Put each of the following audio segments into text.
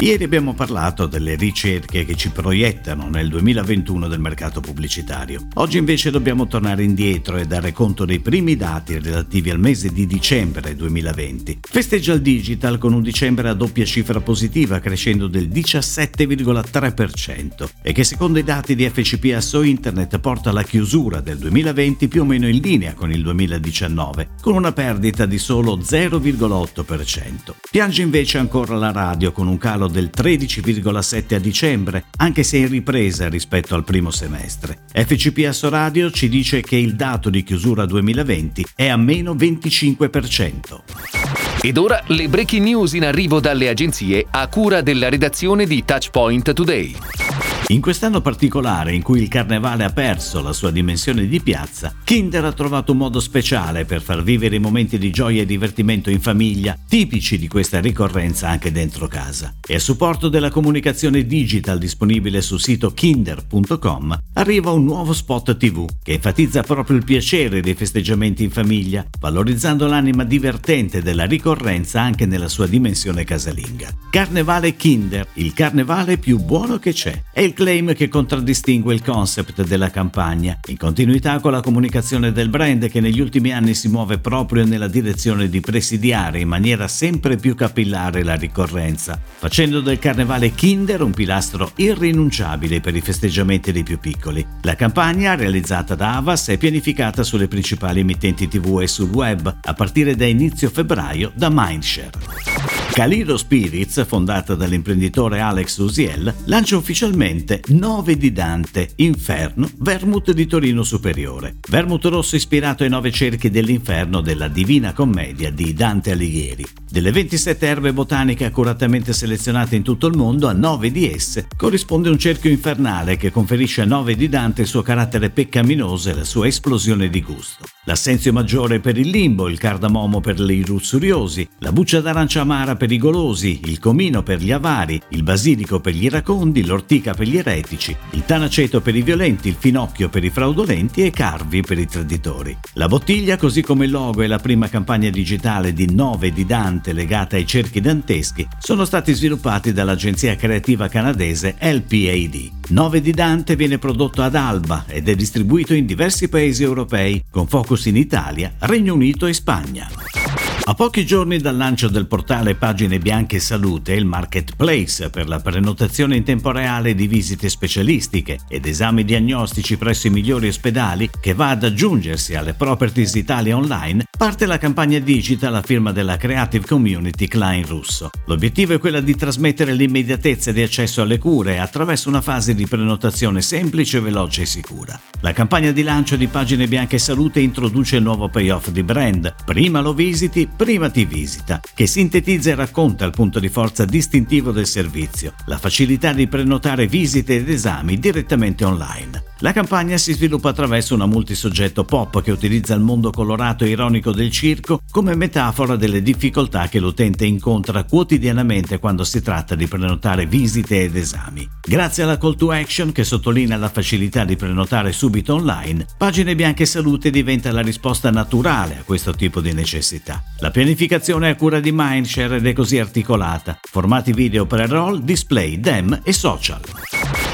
Ieri abbiamo parlato delle ricerche che ci proiettano nel 2021 del mercato pubblicitario. Oggi invece dobbiamo tornare indietro e dare conto dei primi dati relativi al mese di dicembre 2020. Festeggia il digital con un dicembre a doppia cifra positiva crescendo del 17,3% e che secondo i dati di FCPSO Internet porta alla chiusura del 2020 più o meno in linea con il 2019 con una perdita di solo 0,8%. Piange invece ancora la radio con un calo del 13,7 a dicembre, anche se in ripresa rispetto al primo semestre. FCPS Radio ci dice che il dato di chiusura 2020 è a meno 25%. Ed ora le breaking news in arrivo dalle agenzie a cura della redazione di Touchpoint Today. In quest'anno particolare in cui il carnevale ha perso la sua dimensione di piazza, Kinder ha trovato un modo speciale per far vivere i momenti di gioia e divertimento in famiglia, tipici di questa ricorrenza anche dentro casa. E a supporto della comunicazione digital disponibile sul sito kinder.com arriva un nuovo spot TV che enfatizza proprio il piacere dei festeggiamenti in famiglia, valorizzando l'anima divertente della ricorrenza anche nella sua dimensione casalinga. Carnevale Kinder, il carnevale più buono che c'è. È il claim che contraddistingue il concept della campagna, in continuità con la comunicazione del brand che negli ultimi anni si muove proprio nella direzione di presidiare in maniera sempre più capillare la ricorrenza, facendo del carnevale Kinder un pilastro irrinunciabile per i festeggiamenti dei più piccoli. La campagna, realizzata da Avas, è pianificata sulle principali emittenti TV e sul web, a partire da inizio febbraio da Mindshare. Calido Spirits, fondata dall'imprenditore Alex Usiel, lancia ufficialmente 9 di Dante, Inferno, Vermouth di Torino Superiore. Vermouth rosso ispirato ai nove cerchi dell'inferno della Divina Commedia di Dante Alighieri. Delle 27 erbe botaniche accuratamente selezionate in tutto il mondo, a 9 di esse corrisponde un cerchio infernale che conferisce a 9 di Dante il suo carattere peccaminoso e la sua esplosione di gusto. L'assenzio maggiore per il limbo, il cardamomo per i lussuriosi, la buccia d'arancia amara per i golosi, il comino per gli avari, il basilico per gli iracondi, l'ortica per gli eretici, il tanaceto per i violenti, il finocchio per i fraudolenti e carvi per i traditori. La bottiglia, così come il logo e la prima campagna digitale di 9 di Dante legata ai cerchi danteschi, sono stati sviluppati dall'agenzia creativa canadese LPAD. 9 di Dante viene prodotto ad Alba ed è distribuito in diversi paesi europei, con focus in Italia, Regno Unito e Spagna. A pochi giorni dal lancio del portale Pagine Bianche Salute, il marketplace per la prenotazione in tempo reale di visite specialistiche ed esami diagnostici presso i migliori ospedali, che va ad aggiungersi alle Properties Italia Online, parte la campagna digital a firma della Creative Community Klein Russo. L'obiettivo è quello di trasmettere l'immediatezza di accesso alle cure attraverso una fase di prenotazione semplice, veloce e sicura. La campagna di lancio di Pagine Bianche Salute introduce il nuovo payoff di brand. Prima lo visiti, prima ti visita, che sintetizza e racconta il punto di forza distintivo del servizio, la facilità di prenotare visite ed esami direttamente online. La campagna si sviluppa attraverso una multisoggetto pop che utilizza il mondo colorato e ironico del circo come metafora delle difficoltà che l'utente incontra quotidianamente quando si tratta di prenotare visite ed esami. Grazie alla call to action che sottolinea la facilità di prenotare subito online, Pagine Bianche Salute diventa la risposta naturale a questo tipo di necessità. La pianificazione è a cura di Mindshare ed è così articolata. Formati video pre-roll, display, dem e social.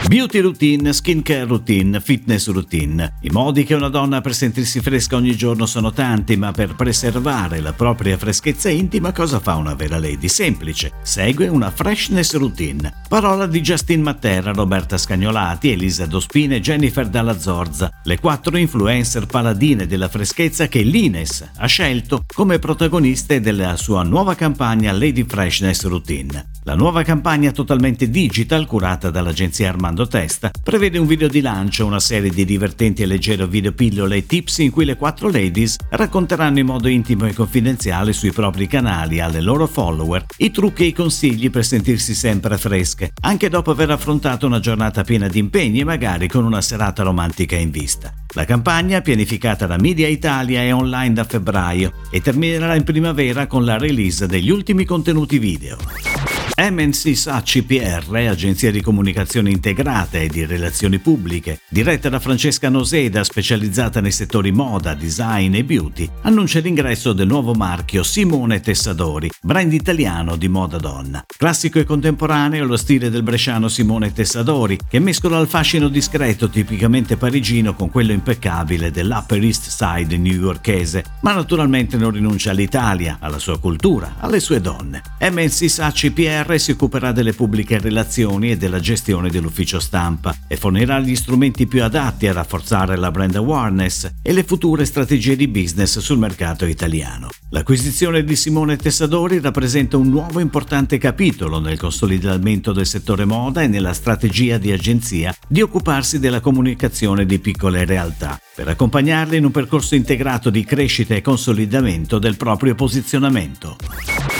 Beauty routine, skincare routine, fitness routine. I modi che una donna per sentirsi fresca ogni giorno sono tanti, ma per preservare la propria freschezza intima cosa fa una vera lady? Semplice, segue una freshness routine. Parola di Justin Matera, Roberta Scagnolati, Elisa Dospina e Jennifer Dalla Zorza, le quattro influencer paladine della freschezza che l'Ines ha scelto come protagoniste della sua nuova campagna Lady Freshness Routine. La nuova campagna totalmente digital curata dall'agenzia Armando Testa, prevede un video di lancio, una serie di divertenti e leggero video pillole e tips in cui le quattro ladies racconteranno in modo intimo e confidenziale sui propri canali alle loro follower i trucchi e i consigli per sentirsi sempre fresche, anche dopo aver affrontato una giornata piena di impegni e magari con una serata romantica in vista. La campagna, pianificata da Media Italia, è online da febbraio e terminerà in primavera con la release degli ultimi contenuti video. MNC SA CPR, agenzia di comunicazione integrata e di relazioni pubbliche, diretta da Francesca Noseda, specializzata nei settori moda, design e beauty, annuncia l'ingresso del nuovo marchio Simone Tessadori, brand italiano di moda donna. Classico e contemporaneo lo stile del bresciano Simone Tessadori, che mescola il fascino discreto tipicamente parigino con quello impeccabile dell'Upper East Side newyorkese, ma naturalmente non rinuncia all'Italia, alla sua cultura, alle sue donne. MNC SA CPR si occuperà delle pubbliche relazioni e della gestione dell'ufficio stampa e fornirà gli strumenti più adatti a rafforzare la brand awareness e le future strategie di business sul mercato italiano. L'acquisizione di Simone Tessadori rappresenta un nuovo importante capitolo nel consolidamento del settore moda e nella strategia di agenzia di occuparsi della comunicazione di piccole realtà, per accompagnarle in un percorso integrato di crescita e consolidamento del proprio posizionamento.